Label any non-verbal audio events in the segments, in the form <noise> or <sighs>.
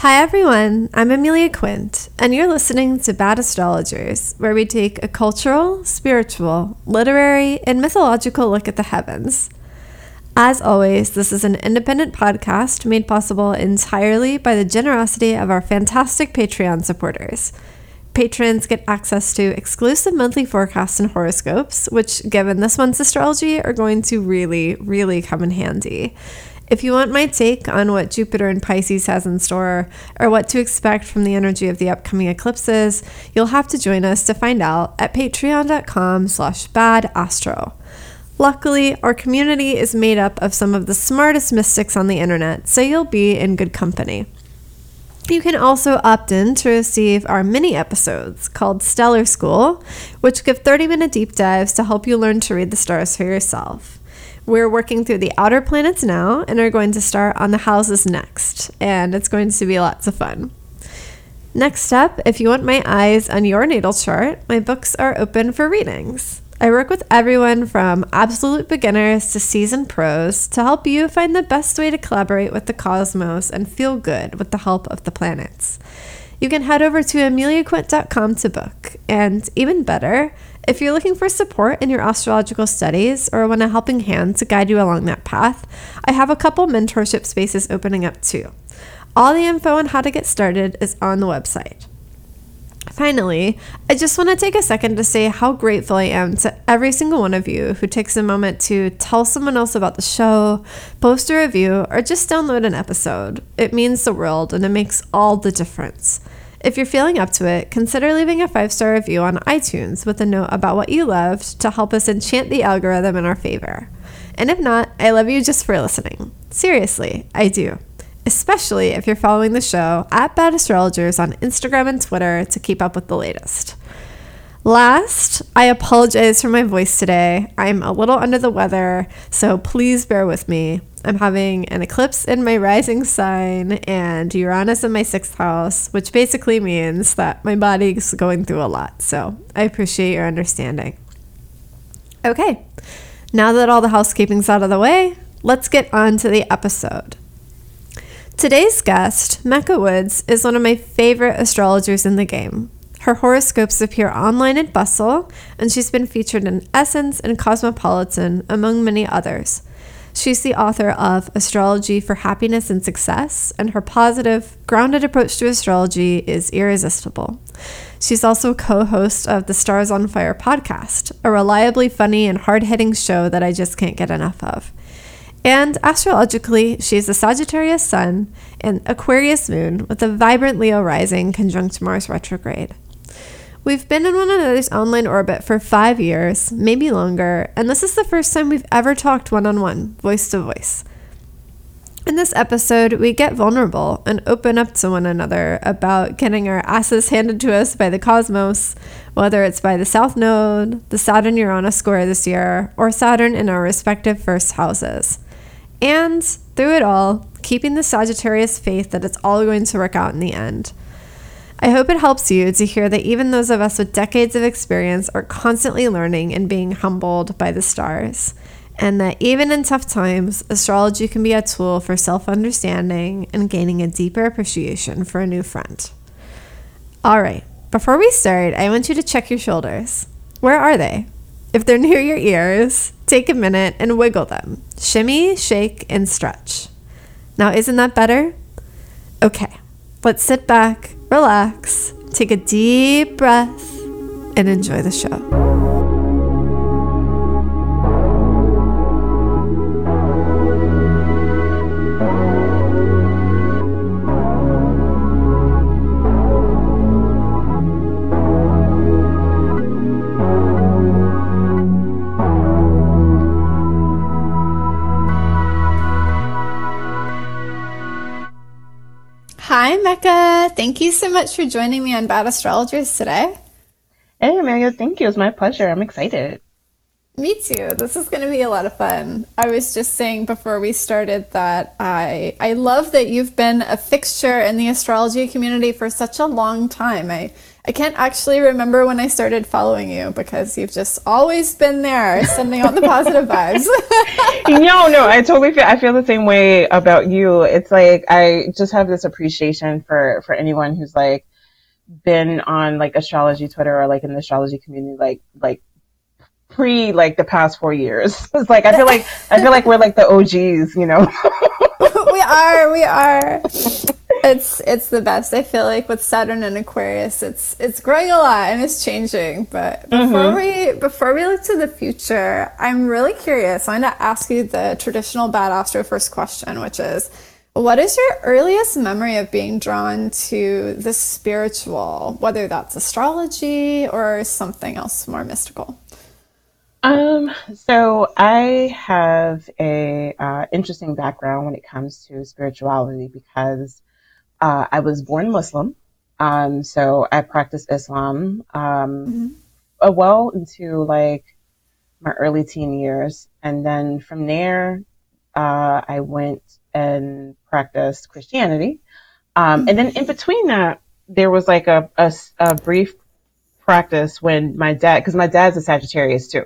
Hi, everyone. I'm Amelia Quint, and you're listening to Bad Astrologers, where we take a cultural, spiritual, literary, and mythological look at the heavens. As always, this is an independent podcast made possible entirely by the generosity of our fantastic Patreon supporters. Patrons get access to exclusive monthly forecasts and horoscopes, which, given this month's astrology, are going to really, really come in handy. If you want my take on what Jupiter and Pisces has in store or what to expect from the energy of the upcoming eclipses, you'll have to join us to find out at patreon.com slash badastro. Luckily, our community is made up of some of the smartest mystics on the internet, so you'll be in good company. You can also opt in to receive our mini episodes called Stellar School, which give 30 minute deep dives to help you learn to read the stars for yourself. We're working through the outer planets now and are going to start on the houses next, and it's going to be lots of fun. Next up, if you want my eyes on your natal chart, my books are open for readings. I work with everyone from absolute beginners to seasoned pros to help you find the best way to collaborate with the cosmos and feel good with the help of the planets. You can head over to ameliaquint.com to book, and even better, if you're looking for support in your astrological studies or want a helping hand to guide you along that path, I have a couple mentorship spaces opening up too. All the info on how to get started is on the website. Finally, I just want to take a second to say how grateful I am to every single one of you who takes a moment to tell someone else about the show, post a review, or just download an episode. It means the world and it makes all the difference. If you're feeling up to it, consider leaving a five star review on iTunes with a note about what you loved to help us enchant the algorithm in our favor. And if not, I love you just for listening. Seriously, I do. Especially if you're following the show at Bad Astrologers on Instagram and Twitter to keep up with the latest. Last, I apologize for my voice today. I'm a little under the weather, so please bear with me. I'm having an eclipse in my rising sign and Uranus in my sixth house, which basically means that my body's going through a lot. So I appreciate your understanding. Okay, now that all the housekeeping's out of the way, let's get on to the episode. Today's guest, Mecca Woods, is one of my favorite astrologers in the game. Her horoscopes appear online at Bustle, and she's been featured in Essence and Cosmopolitan, among many others. She's the author of Astrology for Happiness and Success, and her positive, grounded approach to astrology is irresistible. She's also co host of the Stars on Fire podcast, a reliably funny and hard hitting show that I just can't get enough of. And astrologically, she's a Sagittarius Sun and Aquarius Moon with a vibrant Leo rising conjunct Mars retrograde. We've been in one another's online orbit for five years, maybe longer, and this is the first time we've ever talked one on one, voice to voice. In this episode, we get vulnerable and open up to one another about getting our asses handed to us by the cosmos, whether it's by the South Node, the Saturn Uranus square this year, or Saturn in our respective first houses. And through it all, keeping the Sagittarius faith that it's all going to work out in the end. I hope it helps you to hear that even those of us with decades of experience are constantly learning and being humbled by the stars, and that even in tough times, astrology can be a tool for self understanding and gaining a deeper appreciation for a new friend. All right, before we start, I want you to check your shoulders. Where are they? If they're near your ears, take a minute and wiggle them. Shimmy, shake, and stretch. Now, isn't that better? Okay, let's sit back relax, take a deep breath, and enjoy the show. Thank you so much for joining me on Bad Astrologers today. Hey, Amelia. Thank you. It's my pleasure. I'm excited. Me too. This is going to be a lot of fun. I was just saying before we started that I I love that you've been a fixture in the astrology community for such a long time. I I can't actually remember when I started following you because you've just always been there, sending out the positive vibes. <laughs> no, no, I totally feel I feel the same way about you. It's like I just have this appreciation for for anyone who's like been on like astrology Twitter or like in the astrology community like like pre like the past four years. <laughs> It's like I feel like I feel like we're like the OGs, you know. <laughs> we are, we are. It's it's the best. I feel like with Saturn and Aquarius, it's it's growing a lot and it's changing. But before mm-hmm. we before we look to the future, I'm really curious. I'm going to ask you the traditional Bad Astro first question, which is, what is your earliest memory of being drawn to the spiritual, whether that's astrology or something else more mystical? Um, so I have a uh, interesting background when it comes to spirituality because uh, I was born Muslim. Um, so I practiced Islam um, mm-hmm. Uh, well into like my early teen years, and then from there uh, I went and practiced Christianity. Um, and then in between that, there was like a, a, a brief practice when my dad, because my dad's a Sagittarius too.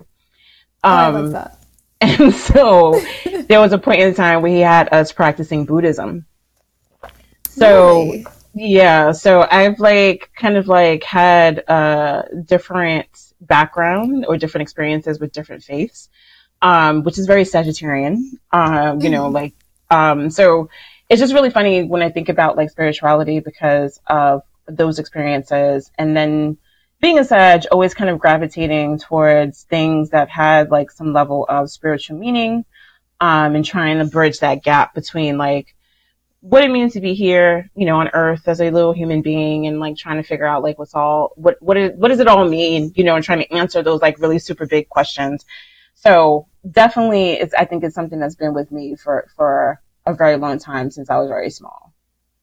Um, oh, I love um, that. <laughs> And so <laughs> there was a point in time where he had us practicing Buddhism. So really? yeah, so I've like kind of like had a different background or different experiences with different faiths, um, which is very Sagittarian. Um, you mm. know, like um, so it's just really funny when I think about like spirituality because of those experiences, and then being a Sag, always kind of gravitating towards things that had like some level of spiritual meaning, um, and trying to bridge that gap between like what it means to be here, you know, on Earth as a little human being, and like trying to figure out like what's all what what is what does it all mean, you know, and trying to answer those like really super big questions. So definitely, it's I think it's something that's been with me for for a very long time since I was very small.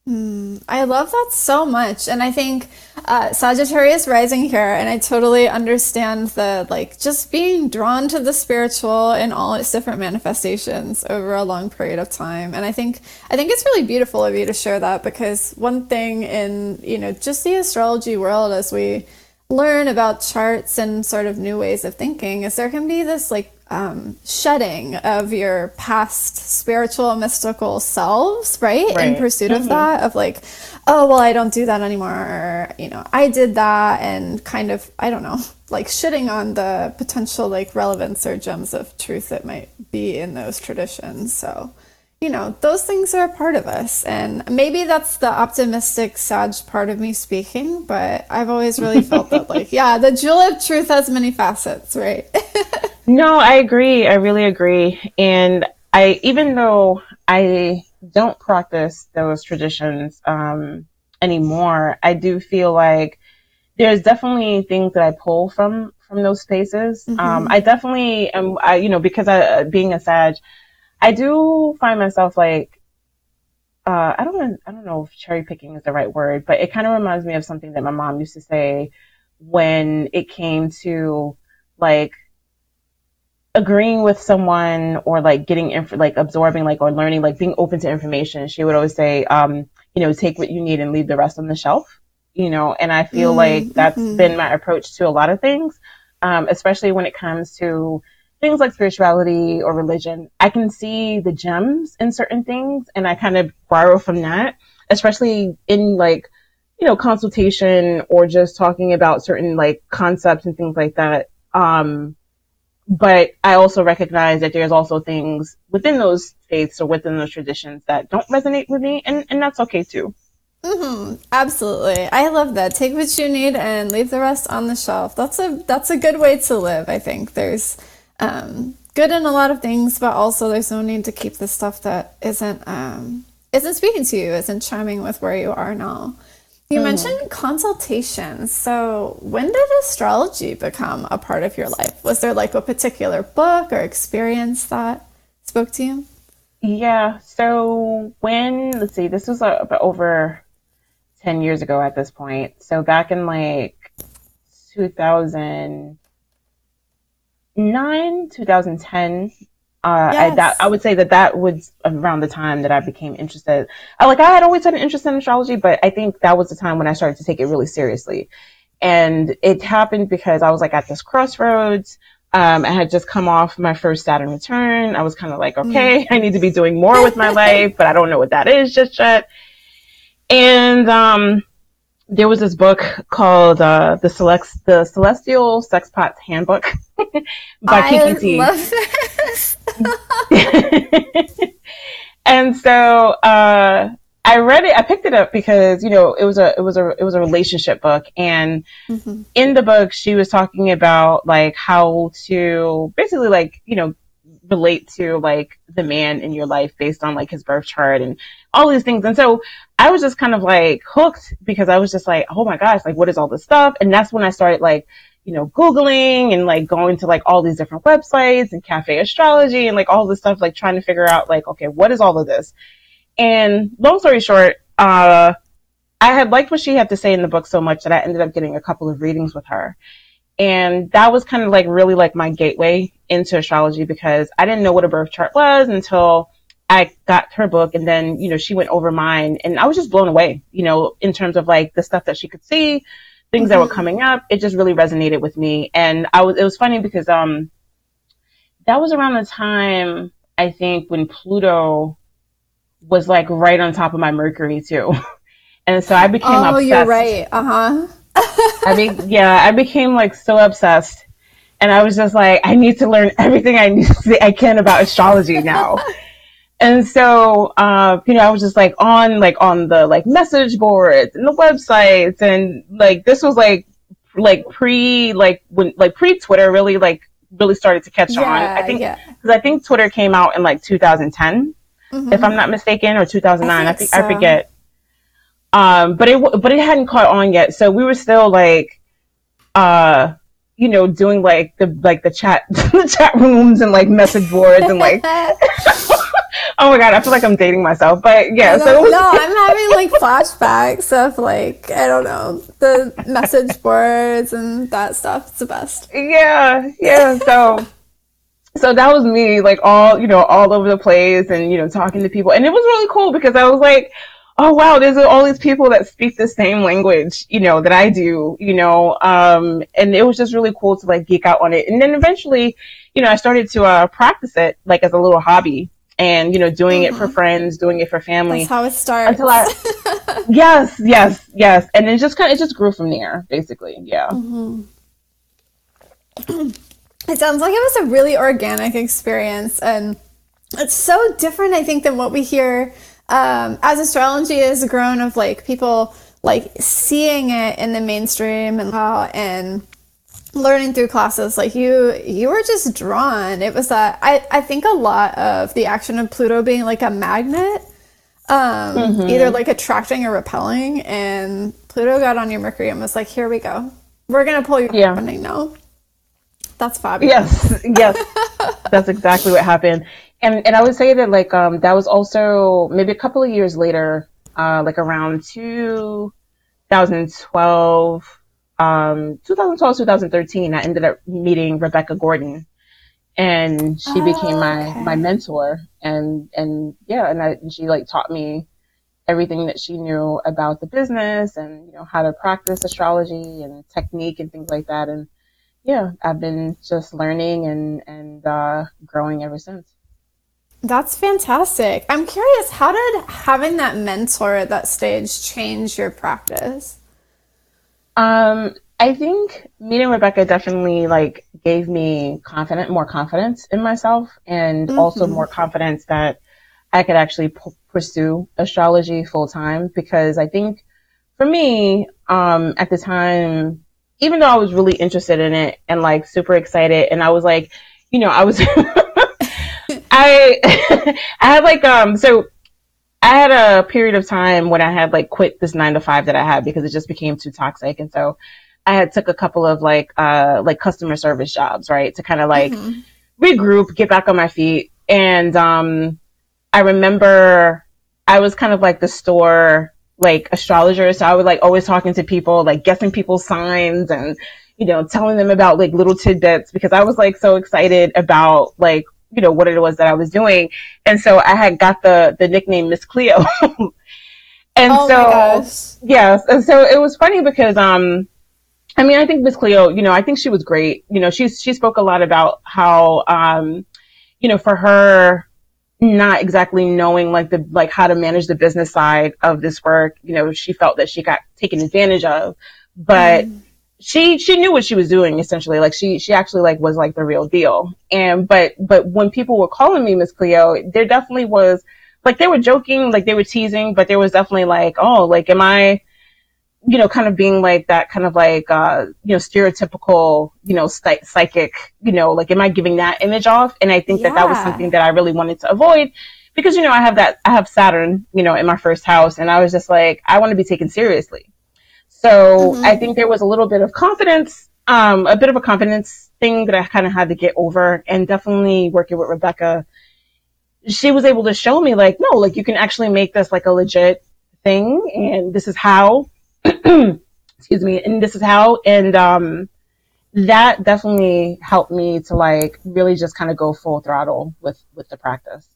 Mm, I love that so much. And I think uh, Sagittarius rising here, and I totally understand the like just being drawn to the spiritual in all its different manifestations over a long period of time. And I think I think it's really beautiful of you to share that because one thing in, you know, just the astrology world as we learn about charts and sort of new ways of thinking is there can be this like um, shedding of your past spiritual mystical selves right, right. in pursuit mm-hmm. of that of like oh well i don't do that anymore or you know i did that and kind of i don't know <laughs> like shitting on the potential like relevance or gems of truth that might be in those traditions so you know, those things are a part of us. And maybe that's the optimistic, Sag part of me speaking, but I've always really <laughs> felt that, like, yeah, the jewel of truth has many facets, right? <laughs> no, I agree. I really agree. And I, even though I don't practice those traditions um, anymore, I do feel like there's definitely things that I pull from from those spaces. Mm-hmm. Um, I definitely am, I, you know, because I, being a Sag, I do find myself like, uh, I don't know, I don't know if cherry picking is the right word, but it kind of reminds me of something that my mom used to say when it came to like agreeing with someone or like getting inf- like absorbing like or learning like being open to information she would always say um you know take what you need and leave the rest on the shelf you know and i feel mm-hmm. like that's mm-hmm. been my approach to a lot of things um especially when it comes to things like spirituality or religion, I can see the gems in certain things and I kind of borrow from that, especially in like, you know, consultation or just talking about certain like concepts and things like that. Um, but I also recognize that there's also things within those faiths or within those traditions that don't resonate with me, and, and that's okay too. Mm-hmm. Absolutely, I love that. Take what you need and leave the rest on the shelf. That's a that's a good way to live. I think there's um, good in a lot of things, but also there's no need to keep the stuff that isn't um, isn't speaking to you, isn't chiming with where you are now. You mm. mentioned consultations. So, when did astrology become a part of your life? Was there like a particular book or experience that spoke to you? Yeah. So, when, let's see, this was uh, over 10 years ago at this point. So, back in like 2000, 2009, 2010. Uh, yes. I, that, I would say that that was around the time that I became interested. I, like I had always had an interest in astrology, but I think that was the time when I started to take it really seriously. And it happened because I was like at this crossroads. Um, I had just come off my first Saturn return. I was kind of like, mm. okay, I need to be doing more with my <laughs> life, but I don't know what that is just yet. And um, there was this book called uh, the Select the Celestial Sexpot's Handbook <laughs> by Kiki T. Love this. <laughs> and so uh, I read it. I picked it up because you know it was a it was a it was a relationship book, and mm-hmm. in the book she was talking about like how to basically like you know relate to like the man in your life based on like his birth chart and all these things. And so I was just kind of like hooked because I was just like, oh my gosh, like what is all this stuff? And that's when I started like, you know, Googling and like going to like all these different websites and cafe astrology and like all this stuff, like trying to figure out like, okay, what is all of this? And long story short, uh, I had liked what she had to say in the book so much that I ended up getting a couple of readings with her. And that was kind of like really like my gateway into astrology because I didn't know what a birth chart was until I got her book and then, you know, she went over mine and I was just blown away, you know, in terms of like the stuff that she could see, things mm-hmm. that were mm-hmm. coming up. It just really resonated with me. And I was, it was funny because, um, that was around the time I think when Pluto was like right on top of my Mercury too. <laughs> and so I became oh, obsessed. you're right. Uh huh. I mean, yeah, I became like so obsessed and I was just like, I need to learn everything I need to, I can about astrology now. <laughs> And so, uh, you know, I was just like on, like on the like message boards and the websites and like this was like, like pre, like when, like pre Twitter really like really started to catch yeah, on. I think, because yeah. I think Twitter came out in like 2010, mm-hmm. if I'm not mistaken, or 2009. I think, I, think so. I forget. Um, but it, but it hadn't caught on yet. So we were still like, uh, you know, doing like the, like the chat, <laughs> the chat rooms and like message boards and like, <laughs> oh my god, I feel like I'm dating myself. But yeah, so no, I'm having like flashbacks of like I don't know the message boards and that stuff. It's the best. Yeah, yeah. So. so that was me, like all you know, all over the place, and you know, talking to people, and it was really cool because I was like, oh wow, there's all these people that speak the same language, you know, that I do, you know, um, and it was just really cool to like geek out on it. And then eventually, you know, I started to uh, practice it like as a little hobby, and you know doing mm-hmm. it for mm-hmm. friends doing it for family that's how it starts until I, <laughs> yes yes yes and it just kind of it just grew from there basically yeah mm-hmm. <clears throat> it sounds like it was a really organic experience and it's so different i think than what we hear um, as astrology has grown of like people like seeing it in the mainstream and how and learning through classes like you you were just drawn. It was that i i think a lot of the action of pluto being like a magnet um mm-hmm. either like attracting or repelling and pluto got on your mercury and was like here we go. We're gonna pull you yeah. funding now. That's fabulous. Yes yes. <laughs> That's exactly what happened and and i would say that like um that was also maybe a couple of years later uh like around 2012 um, 2012, 2013, I ended up meeting Rebecca Gordon and she oh, became my, okay. my mentor and, and yeah, and, I, and she like taught me everything that she knew about the business and, you know, how to practice astrology and technique and things like that. And yeah, I've been just learning and, and, uh, growing ever since. That's fantastic. I'm curious, how did having that mentor at that stage change your practice? Um, I think meeting Rebecca definitely like gave me confident, more confidence in myself, and mm-hmm. also more confidence that I could actually p- pursue astrology full time. Because I think for me, um, at the time, even though I was really interested in it and like super excited, and I was like, you know, I was, <laughs> I, <laughs> I had like um, so I had a period of time when I had like quit this nine to five that I had because it just became too toxic. And so I had took a couple of like, uh, like customer service jobs, right? To kind of like mm-hmm. regroup, get back on my feet. And, um, I remember I was kind of like the store, like astrologer. So I was like always talking to people, like guessing people's signs and, you know, telling them about like little tidbits because I was like so excited about like, you know, what it was that I was doing. And so I had got the, the nickname Miss Cleo. <laughs> and oh so, yes. And so it was funny because, um, I mean, I think Miss Cleo, you know, I think she was great. You know, she, she spoke a lot about how, um, you know, for her, not exactly knowing like the like how to manage the business side of this work you know she felt that she got taken advantage of but mm. She she knew what she was doing essentially like she she actually like was like the real deal and but but when people were calling me miss cleo there definitely was like they were joking like they were teasing but there was definitely like oh like am i you know, kind of being like that kind of like, uh, you know, stereotypical, you know, psych- psychic, you know, like, am I giving that image off? And I think yeah. that that was something that I really wanted to avoid because, you know, I have that, I have Saturn, you know, in my first house and I was just like, I want to be taken seriously. So mm-hmm. I think there was a little bit of confidence, um, a bit of a confidence thing that I kind of had to get over and definitely working with Rebecca. She was able to show me like, no, like you can actually make this like a legit thing and this is how <clears throat> excuse me, and this is how, and um, that definitely helped me to like really just kind of go full throttle with with the practice.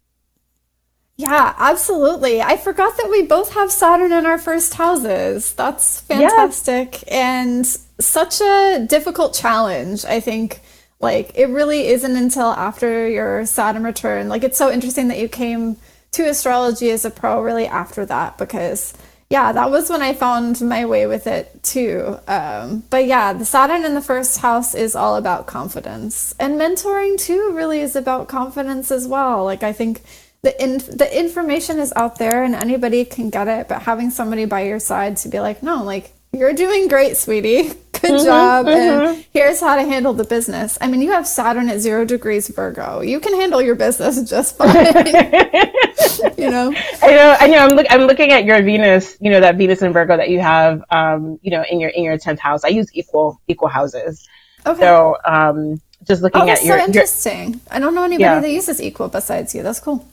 Yeah, absolutely. I forgot that we both have Saturn in our first houses. That's fantastic and such a difficult challenge. I think like it really isn't until after your Saturn return. Like it's so interesting that you came to astrology as a pro really after that because yeah, that was when I found my way with it too. Um, but yeah, the Saturn in the first house is all about confidence, and mentoring too really is about confidence as well. Like I think the in, the information is out there and anybody can get it, but having somebody by your side to be like, no, like you're doing great, sweetie. <laughs> Good mm-hmm, job. Mm-hmm. And here's how to handle the business. I mean, you have Saturn at zero degrees Virgo. You can handle your business just <laughs> fine. <laughs> you know. I know. I know. I'm look. I'm looking at your Venus. You know that Venus and Virgo that you have. Um. You know, in your in your tenth house. I use equal equal houses. Okay. So um, just looking oh, at your. so interesting. Your, I don't know anybody yeah. that uses equal besides you. That's cool.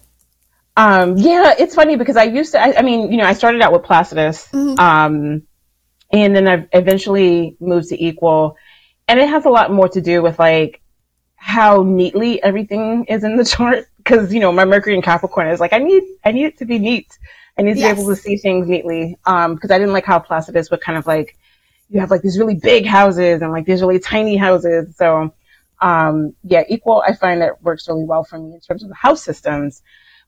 Um. Yeah, it's funny because I used to. I, I mean, you know, I started out with Placidus. Mm-hmm. Um and then I eventually moved to equal. And it has a lot more to do with like how neatly everything is in the <laughs> chart. Cause, you know, my Mercury and Capricorn is like, I need, I need it to be neat. I need to yes. be able to see things neatly. Um, cause I didn't like how Placidus would kind of like, you have like these really big houses and like these really tiny houses. So, um, yeah, equal, I find that works really well for me in terms of the house systems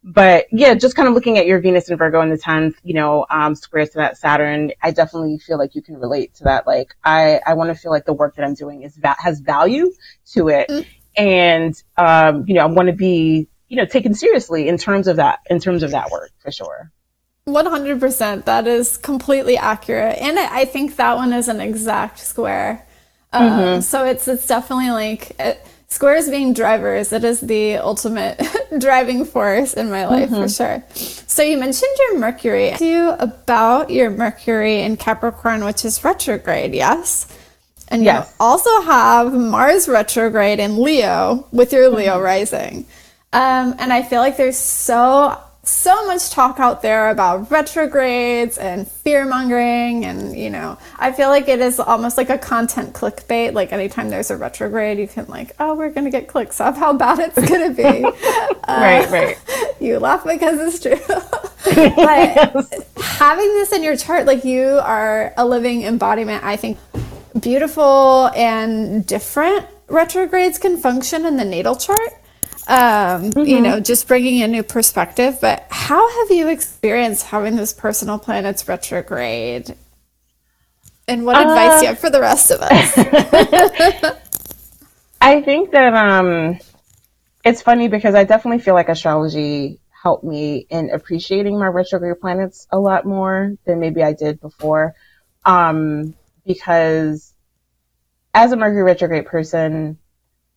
but yeah, just kind of looking at your Venus and Virgo in the 10th, you know, um, squares to that Saturn, I definitely feel like you can relate to that. Like, I, I want to feel like the work that I'm doing is va- has value to it. Mm-hmm. And, um, you know, I want to be, you know, taken seriously in terms of that, in terms of that work for sure. 100%. That is completely accurate. And I, I think that one is an exact square. Um, mm-hmm. So it's, it's definitely like, it, squares being drivers, it is the ultimate <laughs> driving force in my life mm-hmm. for sure. So you mentioned your Mercury. Tell you about your Mercury in Capricorn, which is retrograde, yes? And yes. you also have Mars retrograde in Leo with your Leo mm-hmm. rising. Um, and I feel like there's so so much talk out there about retrogrades and fear mongering and you know i feel like it is almost like a content clickbait. Like anytime there's a retrograde you can like oh we're gonna get clicks of how bad it's gonna be. <laughs> Uh, right right. <laughs> you laugh because it's true. <laughs> But having this in your chart like you are a living embodiment. I think beautiful and different retrogrades can function in the natal chart um, mm-hmm. you know, just bringing a new perspective. But how have you experienced having those personal planets retrograde? And what uh, advice you have for the rest of us? <laughs> I think that um, it's funny because I definitely feel like astrology helped me in appreciating my retrograde planets a lot more than maybe I did before. Um, because as a Mercury retrograde person,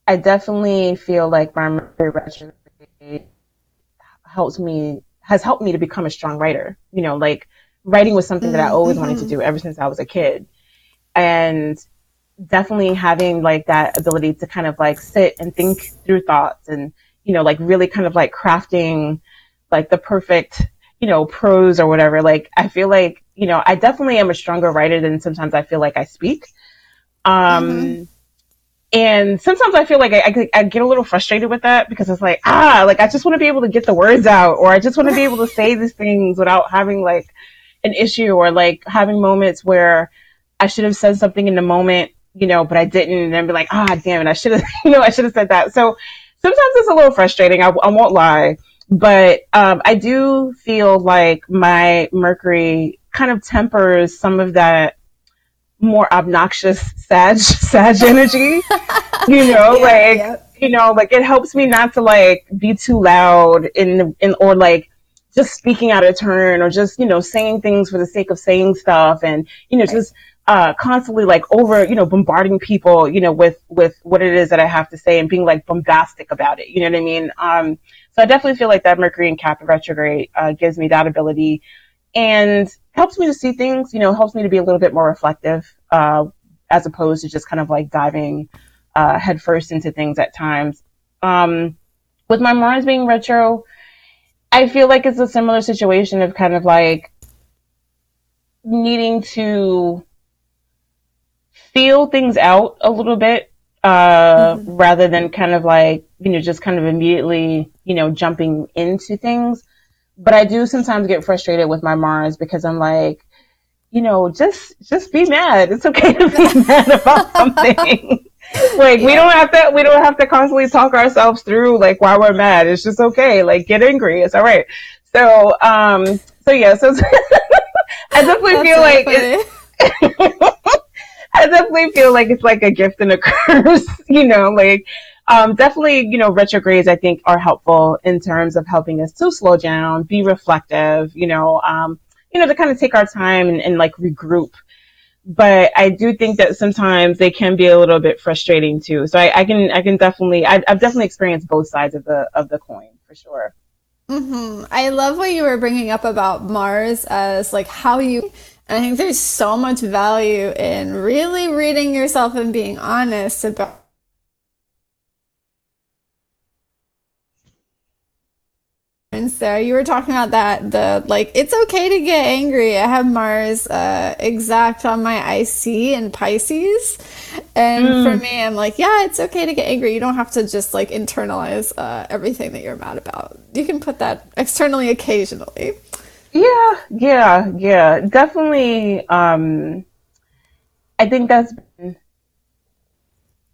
I definitely feel like my Mercury retrograde helps me has helped me to become a strong writer. You know, like writing was something that I always mm-hmm. wanted to do ever since I was a kid. And definitely having like that ability to kind of like sit and think through thoughts and, you know, like really kind of like crafting like the perfect, you know, prose or whatever. Like I feel like, you know, I definitely am a stronger writer than sometimes I feel like I speak. Um, mm-hmm. And sometimes I feel like I, I, I, get a little frustrated with that because it's like, ah, like I just want to be able to get the words out or I just want to be able to say these things without having like an issue or like having moments where I should have said something in the moment, you know, but I didn't and then be like, ah, damn it, I should have, <laughs> you know, I should have said that. So sometimes it's a little frustrating. I, I won't lie, but um, I do feel like my Mercury kind of tempers some of that more obnoxious Sag <laughs> Sag energy. <laughs> you know, yeah, like yeah. you know, like it helps me not to like be too loud in in or like just speaking out of turn or just you know saying things for the sake of saying stuff and you know right. just uh, constantly like over you know bombarding people you know with with what it is that I have to say and being like bombastic about it. You know what I mean? Um, so I definitely feel like that Mercury and Cap retrograde uh, gives me that ability and helps me to see things, you know, helps me to be a little bit more reflective, uh, as opposed to just kind of like diving, uh, headfirst into things at times. Um, with my Mars being retro, I feel like it's a similar situation of kind of like needing to feel things out a little bit, uh, mm-hmm. rather than kind of like, you know, just kind of immediately, you know, jumping into things but I do sometimes get frustrated with my Mars because I'm like, you know, just just be mad. It's okay to be <laughs> mad about something. <laughs> like yeah. we don't have to we don't have to constantly talk ourselves through like why we're mad. It's just okay. Like get angry. It's all right. So um so yeah, so <laughs> I definitely That's feel so like it, I definitely feel like it's like a gift and a curse, you know, like um, definitely, you know, retrogrades I think are helpful in terms of helping us to slow down, be reflective, you know, um, you know, to kind of take our time and, and like regroup. But I do think that sometimes they can be a little bit frustrating too. So I, I can, I can definitely, I, I've definitely experienced both sides of the of the coin for sure. Mm-hmm. I love what you were bringing up about Mars as like how you I think there's so much value in really reading yourself and being honest about there. You were talking about that the like it's okay to get angry. I have Mars uh, exact on my IC in Pisces, and mm. for me, I'm like, yeah, it's okay to get angry. You don't have to just like internalize uh, everything that you're mad about. You can put that externally occasionally. Yeah, yeah, yeah, definitely. Um, I think that's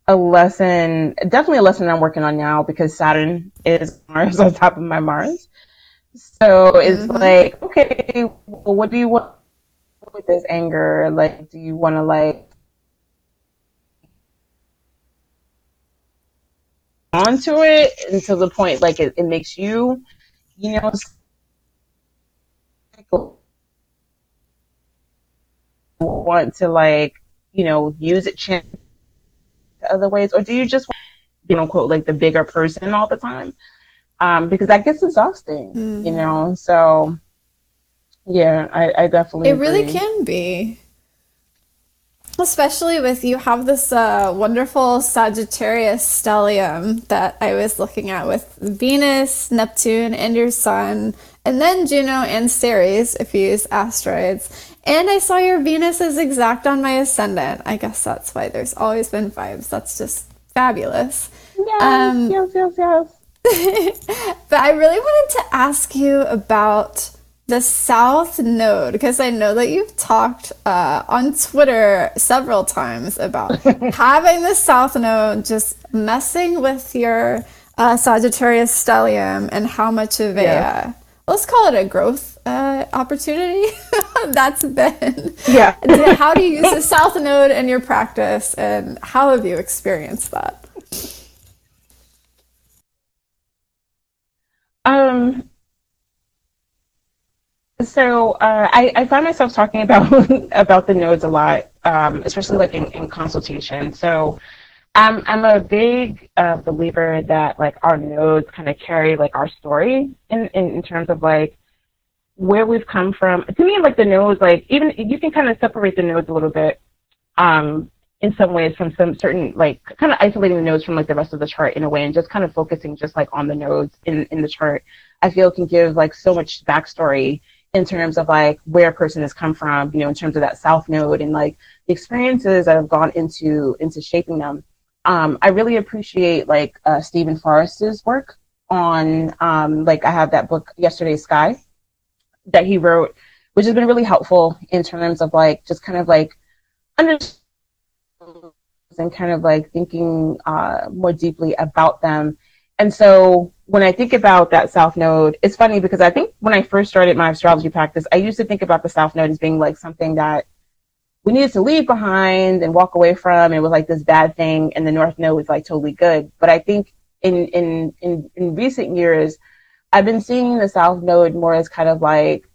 a lesson, definitely a lesson I'm working on now because Saturn is <laughs> Mars on top of my Mars. So it's mm-hmm. like, okay, well, what do you want with this anger? Like, do you want to like onto it until the point like it, it makes you, you know, want to like, you know, use it other ways, or do you just, you know, quote like the bigger person all the time? um, because that gets exhausting, mm. you know. So, yeah, I, I definitely. It agree. really can be, especially with you have this uh, wonderful Sagittarius stellium that I was looking at with Venus, Neptune, and your Sun, and then Juno and Ceres if you use asteroids. And I saw your Venus is exact on my ascendant. I guess that's why there's always been vibes. That's just fabulous. Yes, um, yes, yes, yes. <laughs> but I really wanted to ask you about the South Node because I know that you've talked uh, on Twitter several times about <laughs> having the South Node just messing with your uh, Sagittarius stellium and how much of a yeah. uh, let's call it a growth uh, opportunity <laughs> that's been. Yeah. <laughs> how do you use the South Node in your practice, and how have you experienced that? Um, so uh, I, I find myself talking about <laughs> about the nodes a lot, um, especially like in, in consultation. So I'm I'm a big uh, believer that like our nodes kind of carry like our story in, in in terms of like where we've come from. To me, like the nodes, like even you can kind of separate the nodes a little bit. Um, in some ways from some certain like kind of isolating the nodes from like the rest of the chart in a way and just kind of focusing just like on the nodes in in the chart i feel can give like so much backstory in terms of like where a person has come from, you know, in terms of that South Node and like the experiences that have gone into into shaping them. Um, I really appreciate like uh, Steven Forrest's work on um, like I have that book Yesterday's Sky that he wrote, which has been really helpful in terms of like just kind of like understanding and kind of like thinking uh, more deeply about them. And so when I think about that South Node, it's funny because I think when I first started my astrology practice, I used to think about the South Node as being like something that we needed to leave behind and walk away from. It was like this bad thing, and the North Node was like totally good. But I think in in in, in recent years, I've been seeing the South Node more as kind of like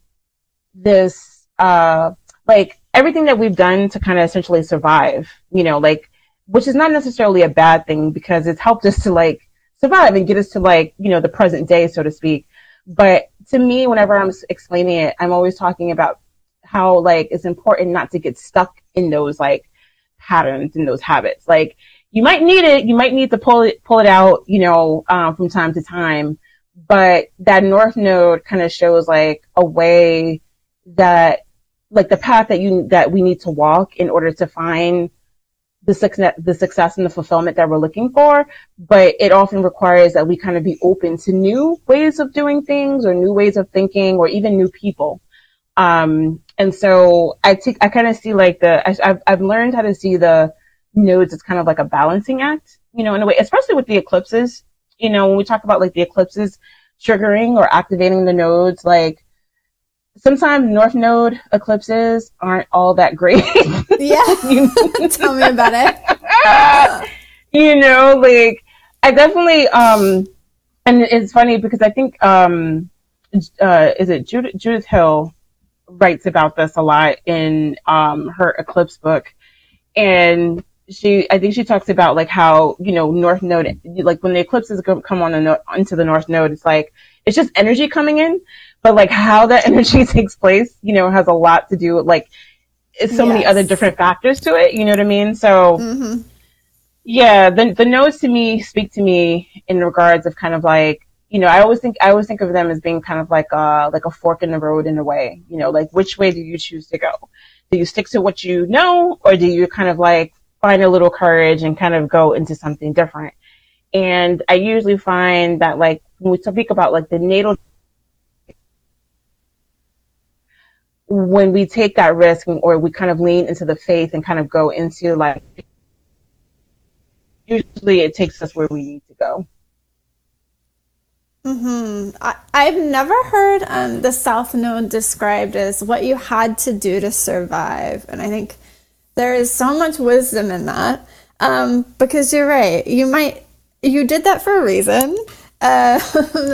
this, uh, like everything that we've done to kind of essentially survive. You know, like which is not necessarily a bad thing because it's helped us to like survive and get us to like, you know, the present day, so to speak. But to me, whenever I'm explaining it, I'm always talking about how like it's important not to get stuck in those like patterns and those habits. Like you might need it, you might need to pull it, pull it out, you know, um, from time to time. But that North Node kind of shows like a way that, like the path that you, that we need to walk in order to find the success, the success and the fulfillment that we're looking for, but it often requires that we kind of be open to new ways of doing things or new ways of thinking or even new people. Um, and so I take, I kind of see like the, I, have I've learned how to see the nodes as kind of like a balancing act, you know, in a way, especially with the eclipses, you know, when we talk about like the eclipses triggering or activating the nodes, like sometimes North Node eclipses aren't all that great. <laughs> yeah. <laughs> <laughs> Tell me about it. you know, like I definitely um and it's funny because I think um uh is it Judith, Judith Hill writes about this a lot in um her eclipse book and she I think she talks about like how you know North Node like when the eclipses come on the no, into the North Node it's like it's just energy coming in but like how that <laughs> energy takes place, you know, has a lot to do with like it's so yes. many other different factors to it. You know what I mean? So mm-hmm. yeah, the the nodes to me speak to me in regards of kind of like you know I always think I always think of them as being kind of like a like a fork in the road in a way. You know, like which way do you choose to go? Do you stick to what you know, or do you kind of like find a little courage and kind of go into something different? And I usually find that like when we speak about like the natal when we take that risk or we kind of lean into the faith and kind of go into like usually it takes us where we need to go. Hmm I, I've never heard um, the South Node described as what you had to do to survive, and I think there is so much wisdom in that. Um, because you're right, you might you did that for a reason, uh, <laughs>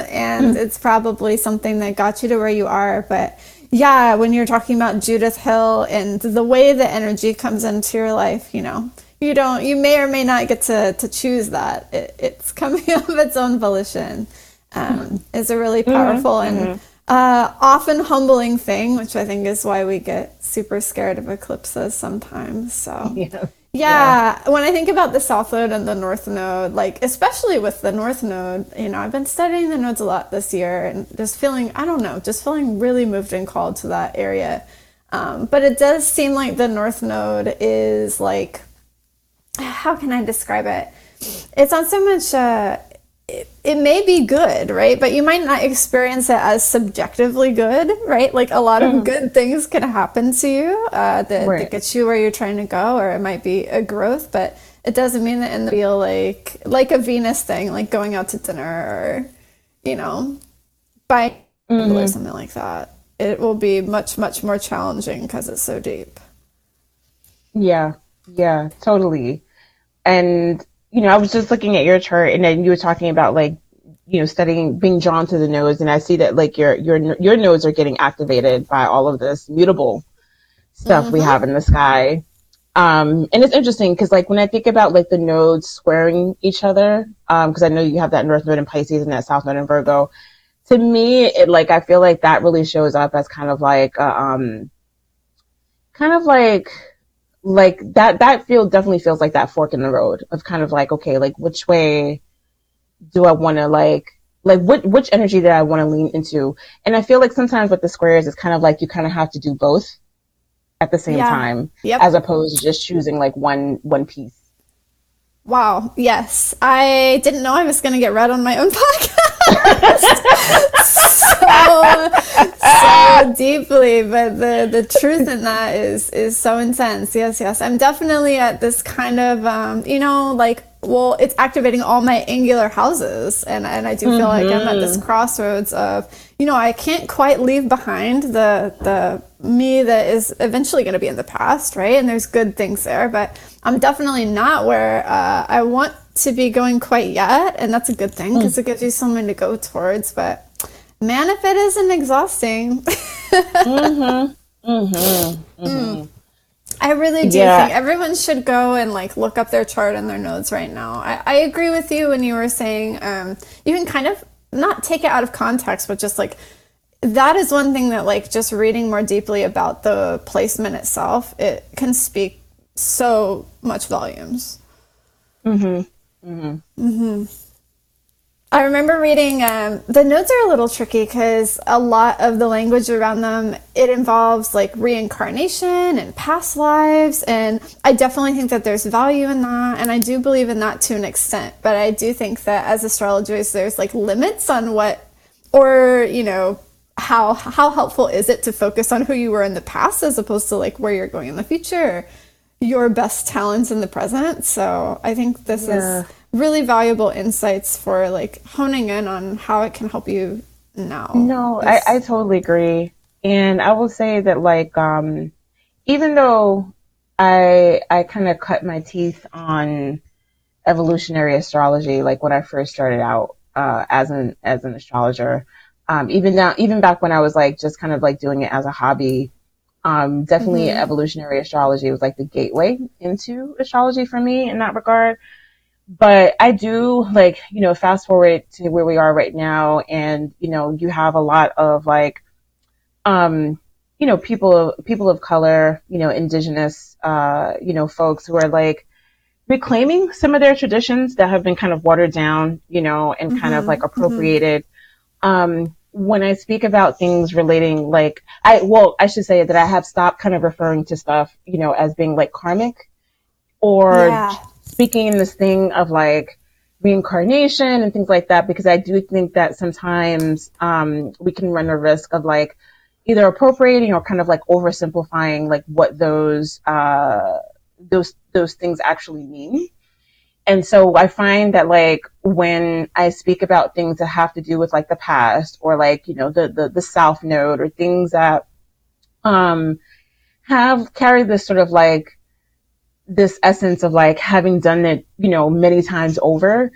and mm. it's probably something that got you to where you are. But yeah, when you're talking about Judith Hill and the way the energy comes into your life, you know, you don't, you may or may not get to, to choose that. It, it's <laughs> coming of its own volition. Um, is a really mm-hmm. powerful mm-hmm. and uh, often humbling thing, which I think is why we get super scared of eclipses sometimes. So, <laughs> yeah. Yeah, yeah, when I think about the South Node and the North Node, like especially with the North Node, you know, I've been studying the nodes a lot this year and just feeling, I don't know, just feeling really moved and called to that area. Um, but it does seem like the North Node is like, how can I describe it? It's not so much uh, it, it may be good, right? But you might not experience it as subjectively good, right? Like a lot of mm-hmm. good things can happen to you uh, that, right. that gets you where you're trying to go, or it might be a growth, but it doesn't mean that in the feel like like a Venus thing, like going out to dinner or you know, buying mm-hmm. or something like that. It will be much much more challenging because it's so deep. Yeah, yeah, totally. And you know, I was just looking at your chart and then you were talking about like, you know, studying, being drawn to the nodes. And I see that like your, your, your nodes are getting activated by all of this mutable stuff mm-hmm. we have in the sky. Um, and it's interesting because like when I think about like the nodes squaring each other, um, cause I know you have that North Node in Pisces and that South Node in Virgo. To me, it like, I feel like that really shows up as kind of like, uh, um, kind of like, like that that feel definitely feels like that fork in the road of kind of like okay like which way do I want to like like what which energy that I want to lean into. And I feel like sometimes with the squares, it's kind of like you kind of have to do both at the same yeah. time, yep. as opposed to just choosing like one one piece. Wow. Yes, I didn't know I was going to get read on my own <laughs> podcast. <laughs> so so deeply, but the the truth in that is is so intense. Yes, yes. I'm definitely at this kind of um, you know like well, it's activating all my angular houses. And, and I do feel mm-hmm. like I'm at this mm-hmm. crossroads of, you know, I can't quite leave behind the, the me that is eventually going to be in the past, right? And there's good things there, but I'm definitely not where uh, I want to be going quite yet. And that's a good thing because mm. it gives you something to go towards. But man, if it isn't exhausting. <laughs> mm-hmm. Mm-hmm. Mm. mm. I really do yeah. think everyone should go and like look up their chart and their nodes right now. I, I agree with you when you were saying um, you can kind of not take it out of context, but just like that is one thing that like just reading more deeply about the placement itself, it can speak so much volumes. Mm-hmm. Mm-hmm. Mm-hmm. I remember reading um, the nodes are a little tricky because a lot of the language around them it involves like reincarnation and past lives, and I definitely think that there's value in that, and I do believe in that to an extent. But I do think that as astrologers, there's like limits on what, or you know, how how helpful is it to focus on who you were in the past as opposed to like where you're going in the future, your best talents in the present. So I think this yeah. is really valuable insights for like honing in on how it can help you now. No, I, I totally agree. And I will say that like um even though I I kind of cut my teeth on evolutionary astrology like when I first started out uh, as an as an astrologer. Um, even now, even back when I was like just kind of like doing it as a hobby, um, definitely mm-hmm. evolutionary astrology was like the gateway into astrology for me in that regard but I do like, you know, fast forward to where we are right now and, you know, you have a lot of like, um, you know, people, people of color, you know, indigenous, uh, you know, folks who are like reclaiming some of their traditions that have been kind of watered down, you know, and mm-hmm, kind of mm-hmm. like mm-hmm. appropriated. Mm-hmm. Um, when I speak about things relating like I well, I should say that I have stopped kind of referring to stuff, you know, as being like karmic or yeah speaking in this thing of like reincarnation and things like that because I do think that sometimes um, we can run the risk of like either appropriating or kind of like oversimplifying like what those uh, those those things actually mean. And so I find that like when I speak about things that have to do with like the past or like, you know, the, the, the South Node or things that, um, have carried this sort of like this essence of like having done it, you know, many times over,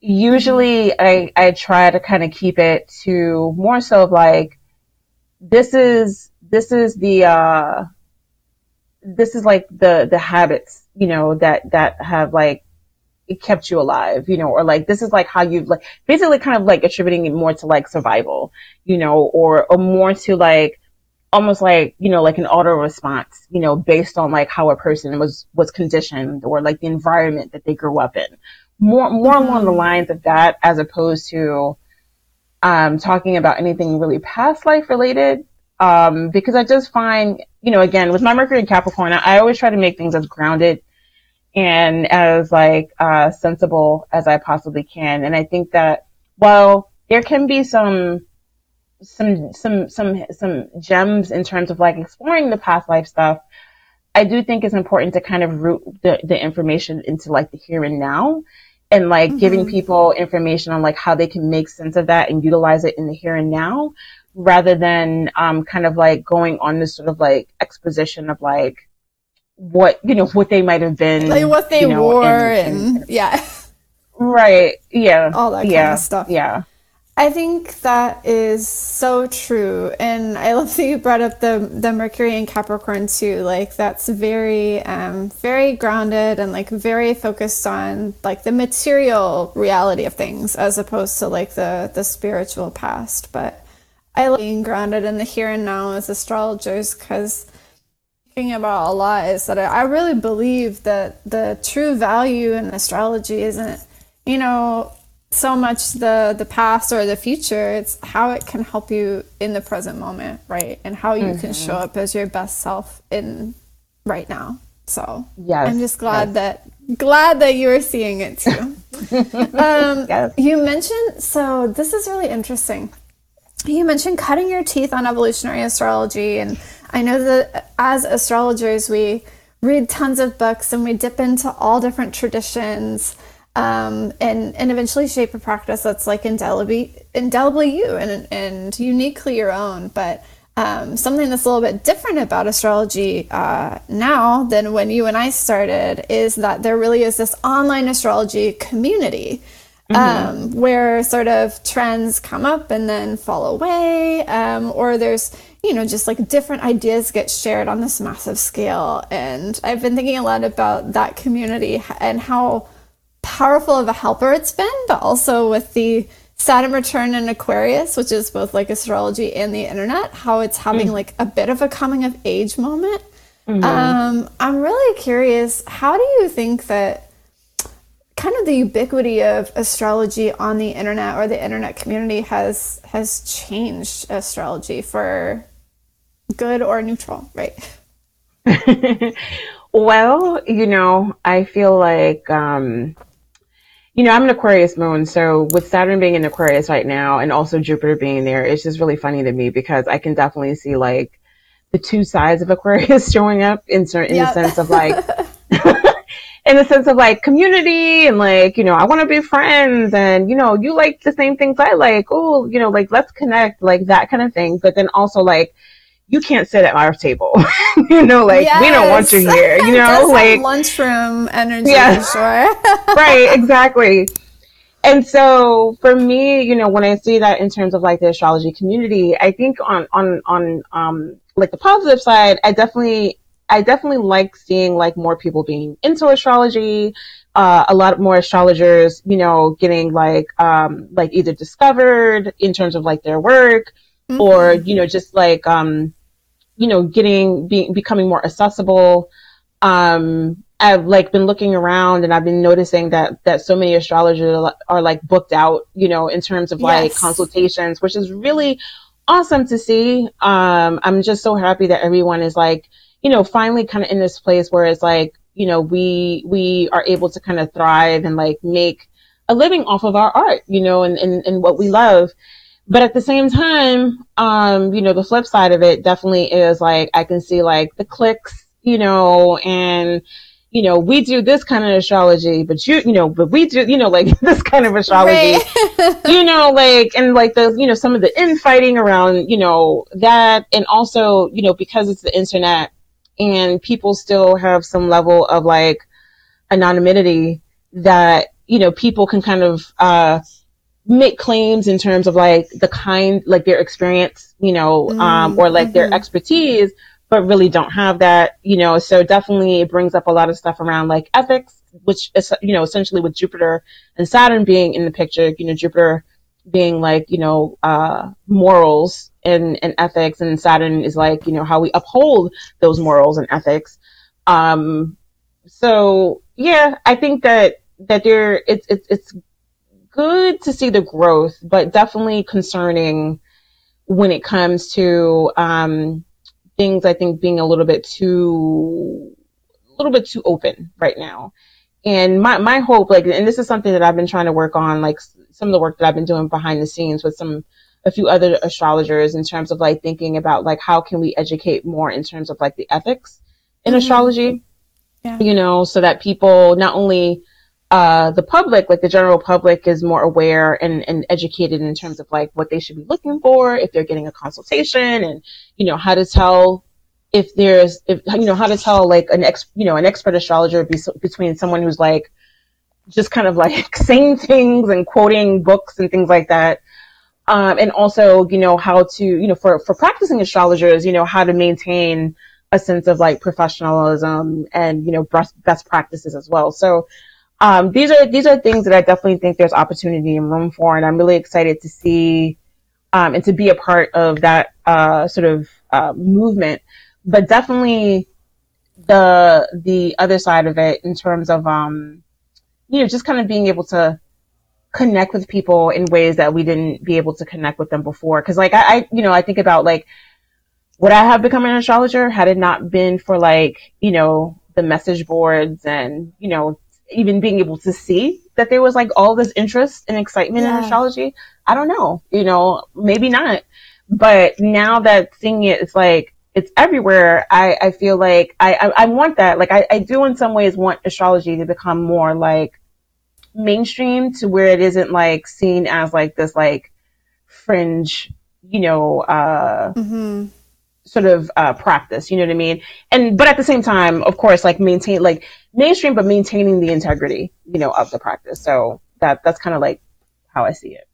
usually I, I try to kind of keep it to more so of like, this is, this is the, uh, this is like the, the habits, you know, that, that have like it kept you alive, you know, or like this is like how you've like basically kind of like attributing it more to like survival, you know, or, or more to like almost like you know like an auto response you know based on like how a person was was conditioned or like the environment that they grew up in more more mm-hmm. along the lines of that as opposed to um talking about anything really past life related um because i just find you know again with my mercury and capricorn i always try to make things as grounded and as like uh sensible as i possibly can and i think that while there can be some some some some some gems in terms of like exploring the past life stuff. I do think it's important to kind of root the, the information into like the here and now and like mm-hmm. giving people information on like how they can make sense of that and utilize it in the here and now rather than um kind of like going on this sort of like exposition of like what you know what they might have been like what they you know, wore and, and, and, yeah. Right. Yeah. All that yeah, kind of stuff. Yeah I think that is so true. And I love that you brought up the the Mercury and Capricorn too. Like that's very um very grounded and like very focused on like the material reality of things as opposed to like the the spiritual past. But I like being grounded in the here and now as astrologers because thinking about a lot is that I really believe that the true value in astrology isn't, you know, so much the the past or the future it's how it can help you in the present moment right and how you mm-hmm. can show up as your best self in right now so yes, i'm just glad yes. that glad that you are seeing it too <laughs> um, yes. you mentioned so this is really interesting you mentioned cutting your teeth on evolutionary astrology and i know that as astrologers we read tons of books and we dip into all different traditions um, and and eventually shape a practice that's like indelibly indelibly you and and uniquely your own. But um, something that's a little bit different about astrology uh, now than when you and I started is that there really is this online astrology community. Mm-hmm. Um, where sort of trends come up and then fall away, um, or there's you know just like different ideas get shared on this massive scale. And I've been thinking a lot about that community and how powerful of a helper it's been, but also with the Saturn return in Aquarius, which is both like astrology and the internet, how it's having mm. like a bit of a coming of age moment. Mm-hmm. Um, I'm really curious, how do you think that kind of the ubiquity of astrology on the internet or the internet community has has changed astrology for good or neutral, right? <laughs> <laughs> well, you know, I feel like um, you know, I'm an Aquarius moon, so with Saturn being in Aquarius right now and also Jupiter being there, it's just really funny to me because I can definitely see like the two sides of <laughs> Aquarius showing up in certain yep. in the sense of like <laughs> <laughs> in the sense of like community and like, you know, I want to be friends and, you know, you like the same things I like. Oh, you know, like let's connect, like that kind of thing. But then also like you can't sit at our table. <laughs> you know, like yes. we don't want you here. You <laughs> know, like lunchroom energy. Yeah, sure. <laughs> right, exactly. And so for me, you know, when I see that in terms of like the astrology community, I think on on on um like the positive side, I definitely I definitely like seeing like more people being into astrology, uh, a lot more astrologers, you know, getting like um like either discovered in terms of like their work, mm-hmm. or you know just like um you know, getting, being, becoming more accessible. Um, I've like been looking around and I've been noticing that, that so many astrologers are, are like booked out, you know, in terms of yes. like consultations, which is really awesome to see. Um, I'm just so happy that everyone is like, you know, finally kind of in this place where it's like, you know, we, we are able to kind of thrive and like make a living off of our art, you know, and, and, and what we love. But at the same time, um, you know, the flip side of it definitely is like I can see like the clicks, you know, and you know, we do this kind of astrology, but you, you know, but we do, you know, like <laughs> this kind of astrology, right. <laughs> you know, like, and like the, you know, some of the infighting around, you know, that. And also, you know, because it's the internet and people still have some level of like anonymity that, you know, people can kind of, uh, make claims in terms of like the kind, like their experience, you know, mm-hmm. um, or like mm-hmm. their expertise, but really don't have that, you know. So definitely it brings up a lot of stuff around like ethics, which is, you know, essentially with Jupiter and Saturn being in the picture, you know, Jupiter being like, you know, uh, morals and, and ethics and Saturn is like, you know, how we uphold those morals and ethics. Um, so yeah, I think that, that there, it's, it's, it's good to see the growth, but definitely concerning when it comes to um, things. I think being a little bit too, a little bit too open right now. And my my hope, like, and this is something that I've been trying to work on, like some of the work that I've been doing behind the scenes with some a few other astrologers in terms of like thinking about like how can we educate more in terms of like the ethics in mm-hmm. astrology. Yeah. You know, so that people not only uh, the public, like the general public, is more aware and, and educated in terms of like what they should be looking for if they're getting a consultation, and you know how to tell if there's if you know how to tell like an ex you know an expert astrologer be, between someone who's like just kind of like <laughs> saying things and quoting books and things like that. Um, and also, you know, how to, you know, for, for practicing astrologers, you know, how to maintain a sense of like professionalism and, you know, best, best practices as well. So, um, these are these are things that I definitely think there's opportunity and room for, and I'm really excited to see um, and to be a part of that uh, sort of uh, movement. But definitely the the other side of it in terms of um, you know just kind of being able to connect with people in ways that we didn't be able to connect with them before. Cause like I, I you know, I think about like, would I have become an astrologer had it not been for like, you know, the message boards and, you know, even being able to see that there was like all this interest and excitement yeah. in astrology. I don't know, you know, maybe not. But now that seeing it, it's like, it's everywhere. I, I feel like I, I, I want that. Like I, I do in some ways want astrology to become more like mainstream to where it isn't like seen as like this like fringe, you know, uh, mm-hmm. sort of uh, practice. You know what I mean? And but at the same time, of course, like maintain like mainstream, but maintaining the integrity, you know, of the practice. So that that's kind of like how I see it.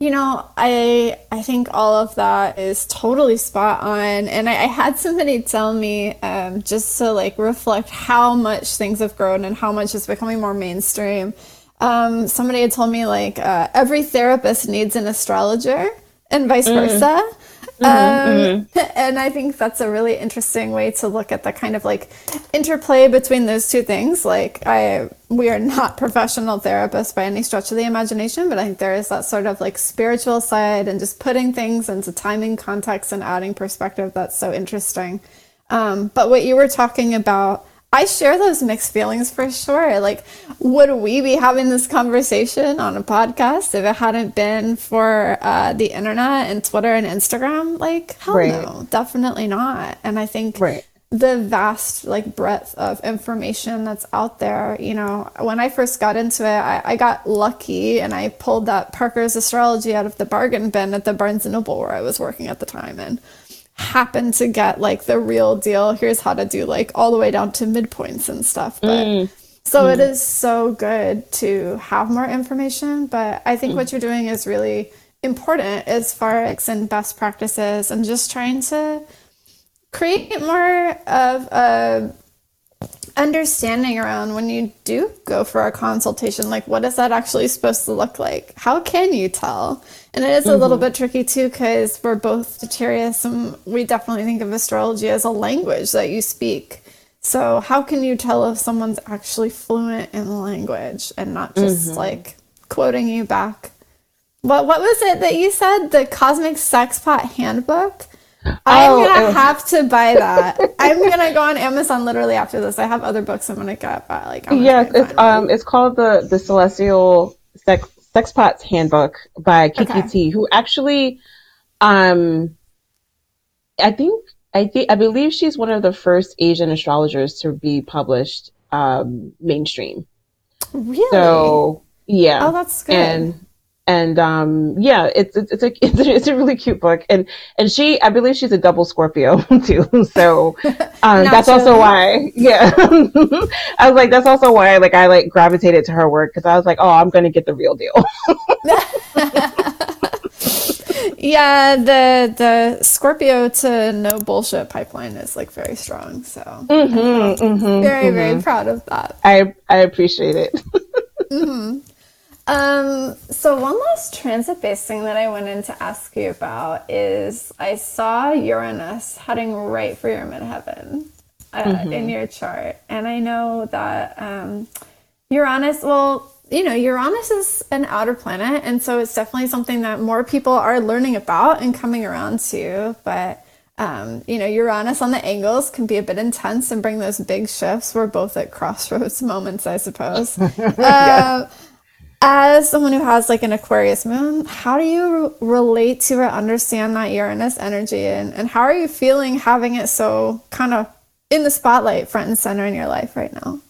You know, I I think all of that is totally spot on, and I, I had somebody tell me um, just to like reflect how much things have grown and how much is becoming more mainstream. Um, somebody had told me like uh, every therapist needs an astrologer, and vice mm. versa. Mm-hmm, um, mm-hmm. <laughs> And I think that's a really interesting way to look at the kind of like interplay between those two things. Like, I we are not <laughs> professional therapists by any stretch of the imagination, but I think there is that sort of like spiritual side and just putting things into timing, context, and adding perspective that's so interesting. Um, but what you were talking about I share those mixed feelings for sure. Like, would we be having this conversation on a podcast if it hadn't been for uh, the internet and Twitter and Instagram? Like, hell right. no, definitely not. And I think right. the vast like breadth of information that's out there, you know, when I first got into it, I, I got lucky and I pulled that Parker's astrology out of the bargain bin at the Barnes and Noble where I was working at the time, and happen to get like the real deal. Here's how to do like all the way down to midpoints and stuff. But mm. so mm. it is so good to have more information. But I think mm. what you're doing is really important as far as in best practices and just trying to create more of a understanding around when you do go for a consultation like what is that actually supposed to look like how can you tell and it is mm-hmm. a little mm-hmm. bit tricky too because we're both Sagittarius and we definitely think of astrology as a language that you speak so how can you tell if someone's actually fluent in the language and not just mm-hmm. like quoting you back what what was it that you said the cosmic sexpot handbook I'm oh, gonna have to buy that. I'm gonna go on Amazon literally after this. I have other books I'm gonna get, but like yes, it's um it's called the the Celestial Sex Sexpot's Handbook by Kiki okay. T, who actually um I think I think I believe she's one of the first Asian astrologers to be published um mainstream. Really? So yeah. Oh, that's good. And and um, yeah, it's, it's it's a <laughs> it's a it's a really cute book, and and she I believe she's a double Scorpio <laughs> too, so <laughs> um, that's also why yeah, I was like that's also why like I like gravitated to her work because I was like oh I'm gonna get the real deal. yeah, the the Scorpio to no bullshit pipeline is like very strong, so mm-hmm, mm-hmm, very mm-hmm. very proud of that. I I appreciate it. Um, so one last transit-based thing that I wanted to ask you about is I saw Uranus heading right for your midheaven uh, mm-hmm. in your chart, and I know that um, Uranus. Well, you know, Uranus is an outer planet, and so it's definitely something that more people are learning about and coming around to. But um, you know, Uranus on the angles can be a bit intense and bring those big shifts. We're both at crossroads <laughs> moments, I suppose. <laughs> uh, as someone who has like an Aquarius moon, how do you relate to or understand that Uranus energy? And, and how are you feeling having it so kind of in the spotlight, front and center in your life right now?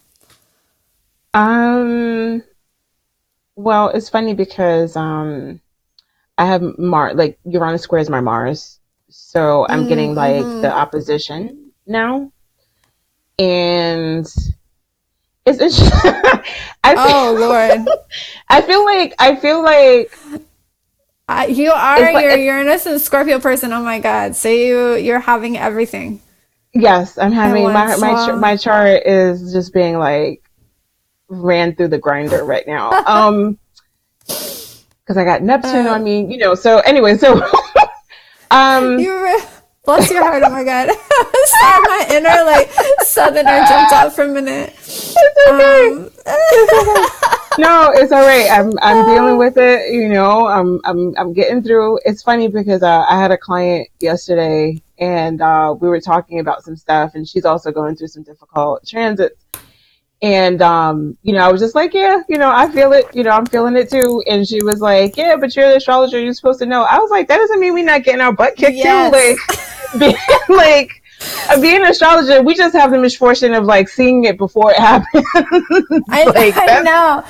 Um, well, it's funny because um, I have Mars, like Uranus squares my Mars. So I'm mm-hmm. getting like the opposition now. And it's interesting. <laughs> oh Lord. I feel like I feel like uh, you are like, you're Uranus and Scorpio person. Oh my God! So you you're having everything. Yes, I'm having my my my chart is just being like ran through the grinder right now. <laughs> Um, because I got Neptune uh, on me, you know. So anyway, so <laughs> um, you Bless your heart. Oh my God. <laughs> Sorry, my inner like southerner jumped out for a minute. It's okay. Um, no, it's all right. I'm I'm dealing with it. You know, I'm I'm I'm getting through. It's funny because uh, I had a client yesterday, and uh, we were talking about some stuff, and she's also going through some difficult transits. And um, you know, I was just like, yeah, you know, I feel it. You know, I'm feeling it too. And she was like, yeah, but you're the astrologer. You're supposed to know. I was like, that doesn't mean we're not getting our butt kicked yes. too. Like, <laughs> like uh, being an astrologer, we just have the misfortune of like seeing it before it <laughs> happens. I, like, I know.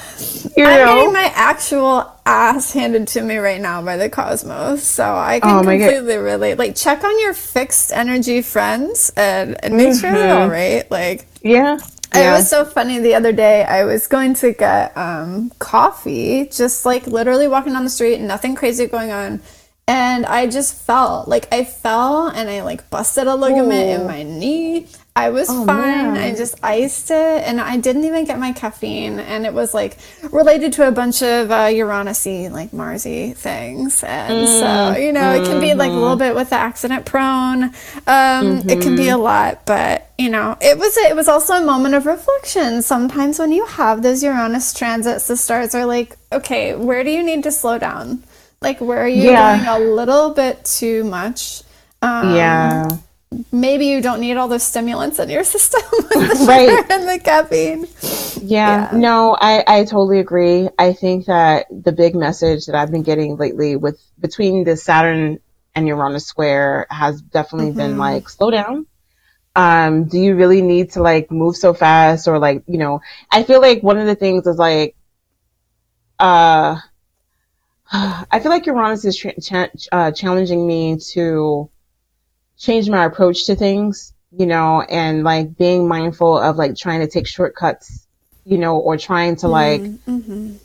You I'm getting my actual ass handed to me right now by the cosmos, so I can oh completely God. relate. Like, check on your fixed energy friends and, and make mm-hmm. sure they're all right. Like, yeah. Yeah. It was so funny the other day. I was going to get um, coffee, just like literally walking down the street, nothing crazy going on and I just fell. Like I fell and I like busted a ligament Ooh. in my knee. I was oh, fine. Man. I just iced it and I didn't even get my caffeine. And it was like related to a bunch of uh, Uranusy, like Marsy things. And mm. so, you know, mm-hmm. it can be like a little mm-hmm. bit with the accident prone. Um, mm-hmm. It can be a mm-hmm. lot, but you know, it was it was also a moment of reflection. Sometimes when you have those Uranus transits, the stars are like, okay, where do you need to slow down? Like, where are you yeah. going a little bit too much? Um, yeah. Maybe you don't need all those stimulants in your <laughs> system, right? And the caffeine. Yeah, yeah, no, I, I totally agree. I think that the big message that I've been getting lately with between the Saturn and Uranus square has definitely mm-hmm. been like, slow down. Um, do you really need to like move so fast or like, you know, I feel like one of the things is like, uh, <sighs> I feel like Uranus is tra- cha- uh, challenging me to change my approach to things, you know, and like being mindful of like trying to take shortcuts, you know, or trying to like mm-hmm. mm-hmm.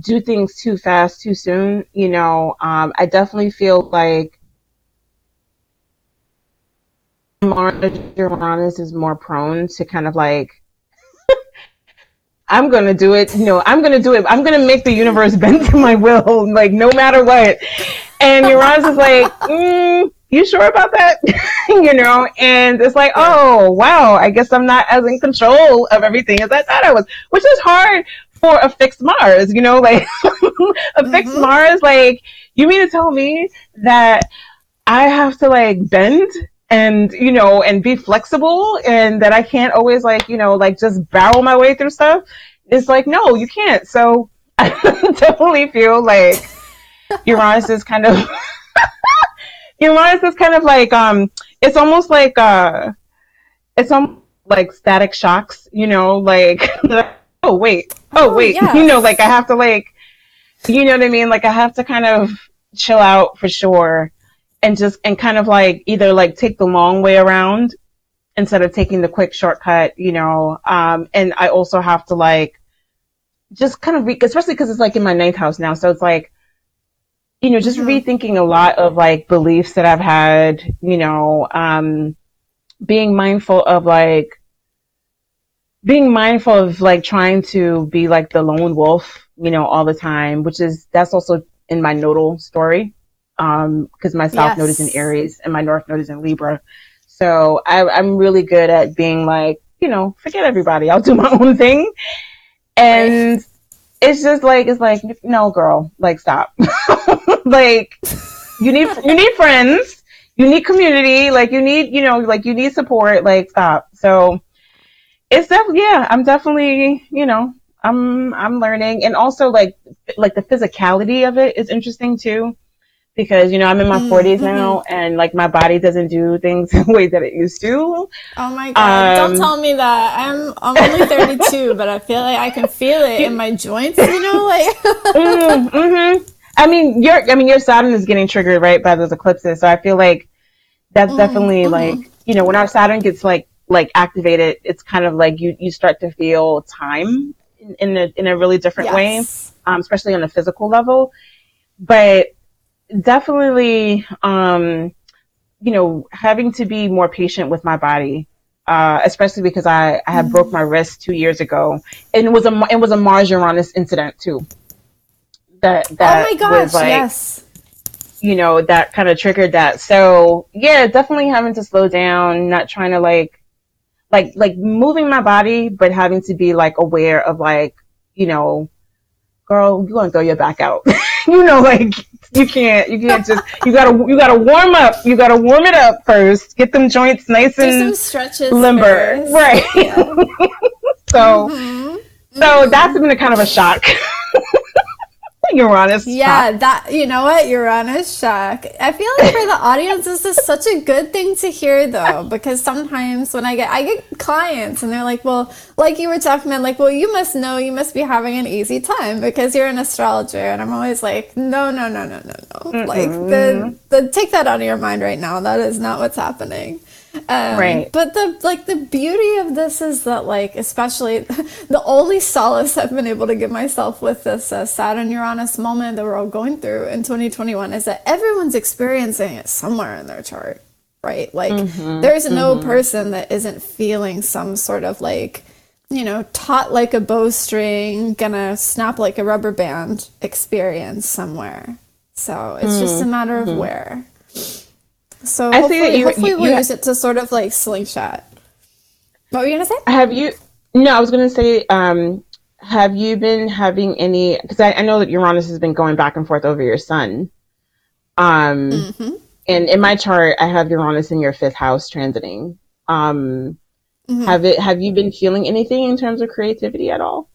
do things too fast, too soon, you know. Um, I definitely feel like Uranus is more prone to kind of like <laughs> I'm gonna do it. You know, I'm gonna do it. I'm gonna make the universe <laughs> bend to my will, like no matter what. And Uranus is like, <laughs> mm, you sure about that? <laughs> you know, and it's like, oh wow, I guess I'm not as in control of everything as I thought I was, which is hard for a fixed Mars. You know, <laughs> like a fixed mm-hmm. Mars. Like, you mean to tell me that I have to like bend and you know and be flexible and that I can't always like you know like just barrel my way through stuff it's like no you can't so <laughs> I definitely feel like Uranus is kind of Uranus is this kind of like um it's almost like uh it's almost like static shocks you know like <laughs> oh wait oh, oh wait yes. you know like I have to like you know what I mean like I have to kind of chill out for sure and just and kind of like either like take the long way around instead of taking the quick shortcut, you know. Um, and I also have to like just kind of re- especially because it's like in my ninth house now, so it's like you know just mm-hmm. rethinking a lot of like beliefs that I've had, you know, um, being mindful of like being mindful of like trying to be like the lone wolf, you know, all the time, which is that's also in my nodal story because um, my south yes. node is in Aries and my north node is in Libra. So I, I'm really good at being like, you know, forget everybody. I'll do my <laughs> own thing. And right. It's just like, it's like, no, girl, like, stop. <laughs> like, you need, you need friends. You need community. Like, you need, you know, like, you need support. Like, stop. So it's definitely, yeah, I'm definitely, you know, I'm, I'm learning. And also, like, like the physicality of it is interesting too because you know I'm in my 40s mm-hmm. now and like my body doesn't do things <laughs> the way that it used to. Oh my god! Um, Don't tell me that. I'm I'm only 32, <laughs> but I feel like I can feel it in my joints. You know, like. <laughs> mm, hmm I mean, your I mean your Saturn is getting triggered right by those eclipses, so I feel like that's mm-hmm. definitely mm-hmm. like you know when our Saturn gets like like activated, it's kind of like you you start to feel time in, in a in a really different yes. way, um, especially on a physical level. But definitely, um, you know, having to be more patient with my body, uh, especially because I, I had broke my wrist two years ago, and it was a it was a Mars Uranus incident too. That that oh my gosh, was like, yes. You know that kind of triggered that. So yeah, definitely having to slow down, not trying to like, like like moving my body, but having to be like aware of like, you know, girl, you gonna throw your back out. <laughs> <laughs> you know, like you can't, you can't just, you gotta, you gotta warm up. You gotta warm it up first. Get them joints nice and stretches limber, first. right? Yeah. <laughs> so, mm-hmm. so mm-hmm. that's been a kind of a shock. Uranus. Yeah, shock. that you know what Uranus shock. I feel like for the audience, this is such a good thing to hear though, because sometimes when I get I get clients and they're like, "Well, like you were talking about, like, well, you must know you must be having an easy time because you're an astrologer," and I'm always like, "No, no, no, no, no, no. Mm-mm. Like the the take that out of your mind right now. That is not what's happening." Um, right. But the like the beauty of this is that like especially <laughs> the only solace I've been able to give myself with this uh, Saturn Uranus moment that we're all going through in 2021 is that everyone's experiencing it somewhere in their chart, right? Like mm-hmm, there's no mm-hmm. person that isn't feeling some sort of like you know taut like a bowstring, gonna snap like a rubber band experience somewhere. So it's mm-hmm. just a matter of mm-hmm. where. So I hopefully, you, hopefully you, we'll use it to sort of like slingshot. What were you gonna say? Have you? No, I was gonna say. Um, have you been having any? Because I, I, know that Uranus has been going back and forth over your sun. Um, mm-hmm. and in my chart, I have Uranus in your fifth house transiting. Um, mm-hmm. have it? Have you been feeling anything in terms of creativity at all?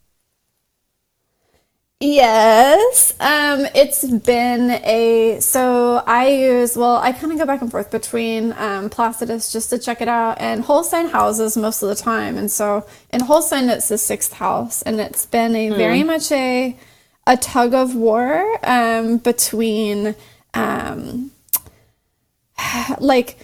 Yes. Um, it's been a so I use well, I kind of go back and forth between um, Placidus just to check it out and Whole Sign houses most of the time. And so in Whole Sign, it's the sixth house, and it's been a very hmm. much a a tug of war um, between um, <sighs> like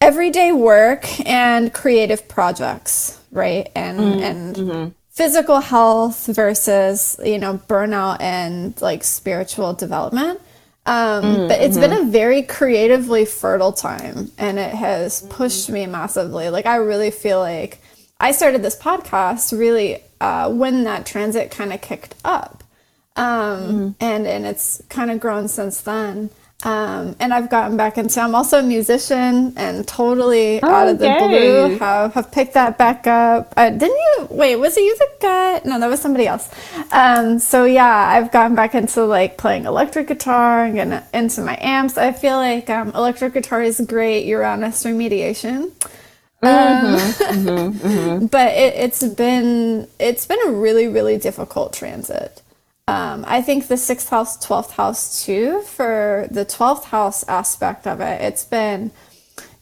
everyday work and creative projects, right? And mm, and mm-hmm physical health versus you know burnout and like spiritual development. Um, mm, but it's mm-hmm. been a very creatively fertile time and it has pushed me massively. Like i really feel like i started this podcast really uh, when that transit kind of kicked up. Um, mm. and and it's kind of grown since then um, and I've gotten back into. I'm also a musician, and totally oh, out of the blue have have picked that back up. Uh, didn't you? Wait, was it you that got? No, that was somebody else. Um, so yeah, I've gotten back into like playing electric guitar and getting into my amps. I feel like um, electric guitar is great Uranus remediation. Mm-hmm, um, mm-hmm, mm-hmm. <laughs> but it, it's been it's been a really really difficult transit. Um, I think the sixth house, 12th house too, for the 12th house aspect of it, it's been,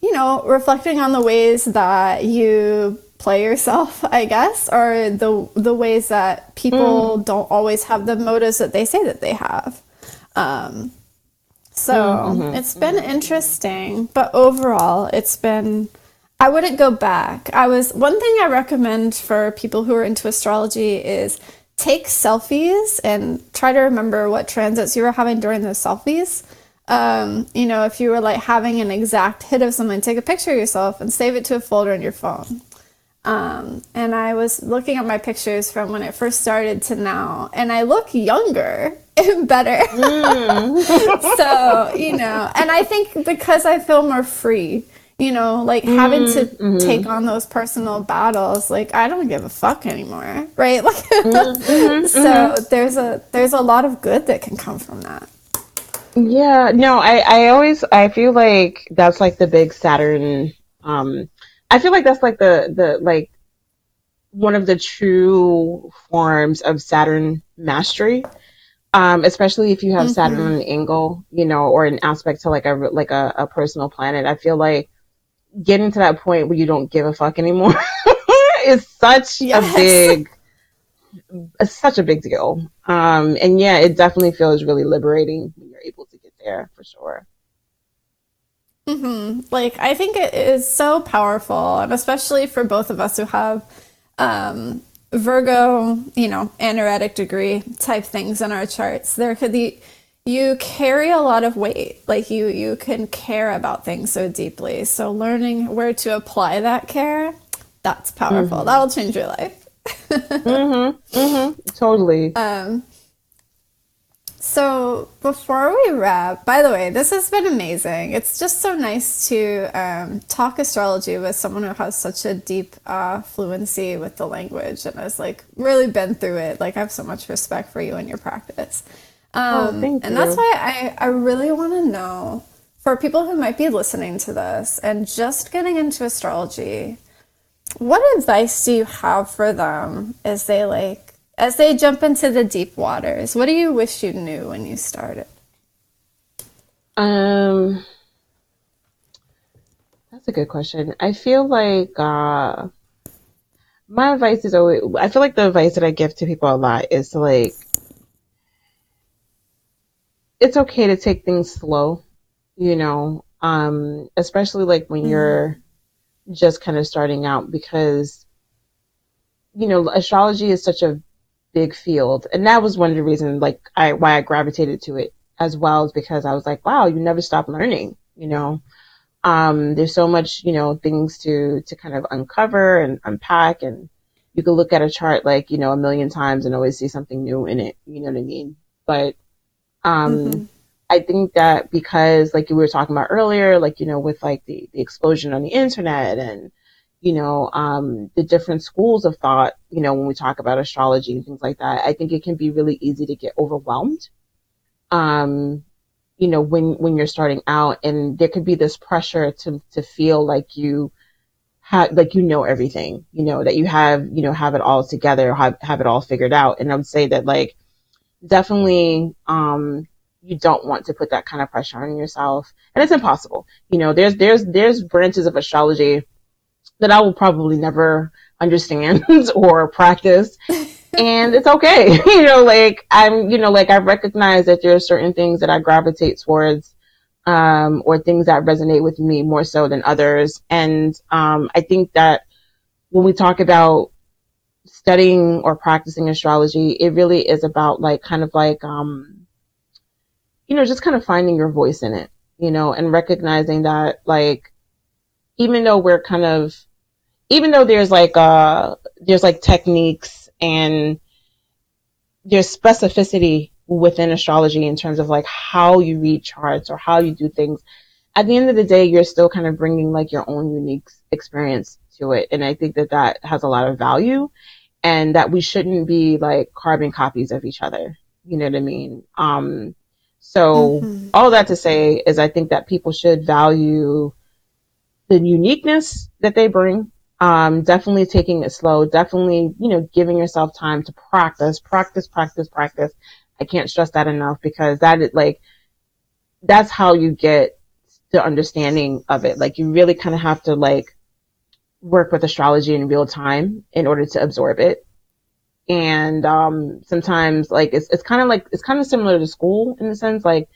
you know, reflecting on the ways that you play yourself, <laughs> I guess, or the, the ways that people mm. don't always have the motives that they say that they have. Um, so mm-hmm. it's been interesting, but overall, it's been. I wouldn't go back. I was one thing I recommend for people who are into astrology is take selfies and try to remember what transits you were having during those selfies. Um, you know, if you were like having an exact hit of something, take a picture of yourself and save it to a folder in your phone. Um, and I was looking at my pictures from when it first started to now, and I look younger <laughs> and better. Mm. <laughs> so, you know, and I think because I feel more free you know like mm-hmm, having to mm-hmm. take on those personal battles like i don't give a fuck anymore <laughs> right like mm-hmm, <laughs> so mm-hmm. there's a there's a lot of good that can come from that yeah no i i always i feel like that's like the big saturn um i feel like that's like the the like one of the true forms of saturn mastery um, especially if you have Saturn mm-hmm. on an angle, you know, or an aspect to like a like a, a personal planet. I feel like getting to that point where you don't give a fuck anymore <laughs> is such yes. a big it's such a big deal. Um, and yeah, it definitely feels really liberating when you're able to get there for sure. Mm-hmm. Like, I think it is so powerful, and especially for both of us who have um, Virgo, you know, anaretic degree type things in our charts. There could be you carry a lot of weight like you you can care about things so deeply so learning where to apply that care that's powerful mm-hmm. that'll change your life <laughs> mm-hmm mm-hmm totally um So before we wrap, by the way, this has been amazing. It's just so nice to um, talk astrology with someone who has such a deep uh, fluency with the language and has like really been through it. Like I have so much respect for you and your practice. Oh, um, oh, thank you. And that's why I, I really want to know for people who might be listening to this and just getting into astrology, what advice do you have for them as they like as they jump into the deep waters? What do you wish you knew when you started? Um that's a good question. I feel like uh my advice is always I feel like the advice that I give to people a lot is to like it's okay to take things slow, you know, um, especially like when mm-hmm. you're just kind of starting out because, you know, astrology is such a big field. And that was one of the reasons like I, why I gravitated to it as well is because I was like, wow, you never stop learning, you know. Um, there's so much, you know, things to, to kind of uncover and unpack and you can look at a chart like, you know, a million times and always see something new in it. You know what I mean? But, um, mm-hmm. I think that because like we were talking about earlier, like, you know, with like the, the explosion on the internet and, you know, um, the different schools of thought, you know, when we talk about astrology and things like that, I think it can be really easy to get overwhelmed. Um, you know, when, when you're starting out and there could be this pressure to, to feel like you have, like you know everything, you know, that you have, you know, have it all together, have, have it all figured out. And I would say that like, definitely, um, you don't want to put that kind of pressure on yourself. And it's impossible. You know, there's, there's, there's branches of astrology that I will probably never understand <laughs> or practice. and it's okay. <laughs> you know, like I'm, you know, like I recognize that there are certain things that I gravitate towards, um, or things that resonate with me more so than others. And, um, I think that when we talk about studying or practicing astrology, it really is about like kind of like, um, you know, just kind of finding your voice in it, you know, and recognizing that like, even though we're kind of, even though there's like, uh, there's like techniques and there's specificity within astrology in terms of like how you read charts or how you do things. At the end of the day, you're still kind of bringing like your own unique experience to it. And I think that that has a lot of value and that we shouldn't be like carbon copies of each other. You know what I mean? Um, so mm-hmm. all that to say is I think that people should value the uniqueness that they bring. Um, definitely taking it slow, definitely, you know, giving yourself time to practice, practice, practice, practice. I can't stress that enough because that is like, that's how you get understanding of it. Like you really kind of have to like work with astrology in real time in order to absorb it. And um, sometimes like it's it's kind of like it's kind of similar to school in the sense. Like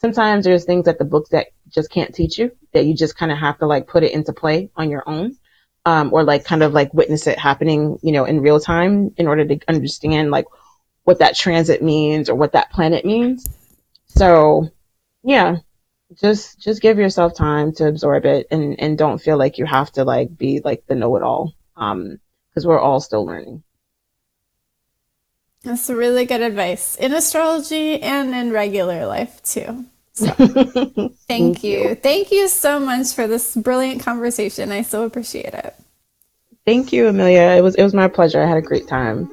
sometimes there's things that the books that just can't teach you that you just kind of have to like put it into play on your own um, or like kind of like witness it happening you know in real time in order to understand like what that transit means or what that planet means. So yeah just just give yourself time to absorb it and and don't feel like you have to like be like the know-it-all um because we're all still learning that's really good advice in astrology and in regular life too. So, <laughs> thank, thank you. you. Thank you so much for this brilliant conversation. I so appreciate it. Thank you, Amelia. It was it was my pleasure. I had a great time.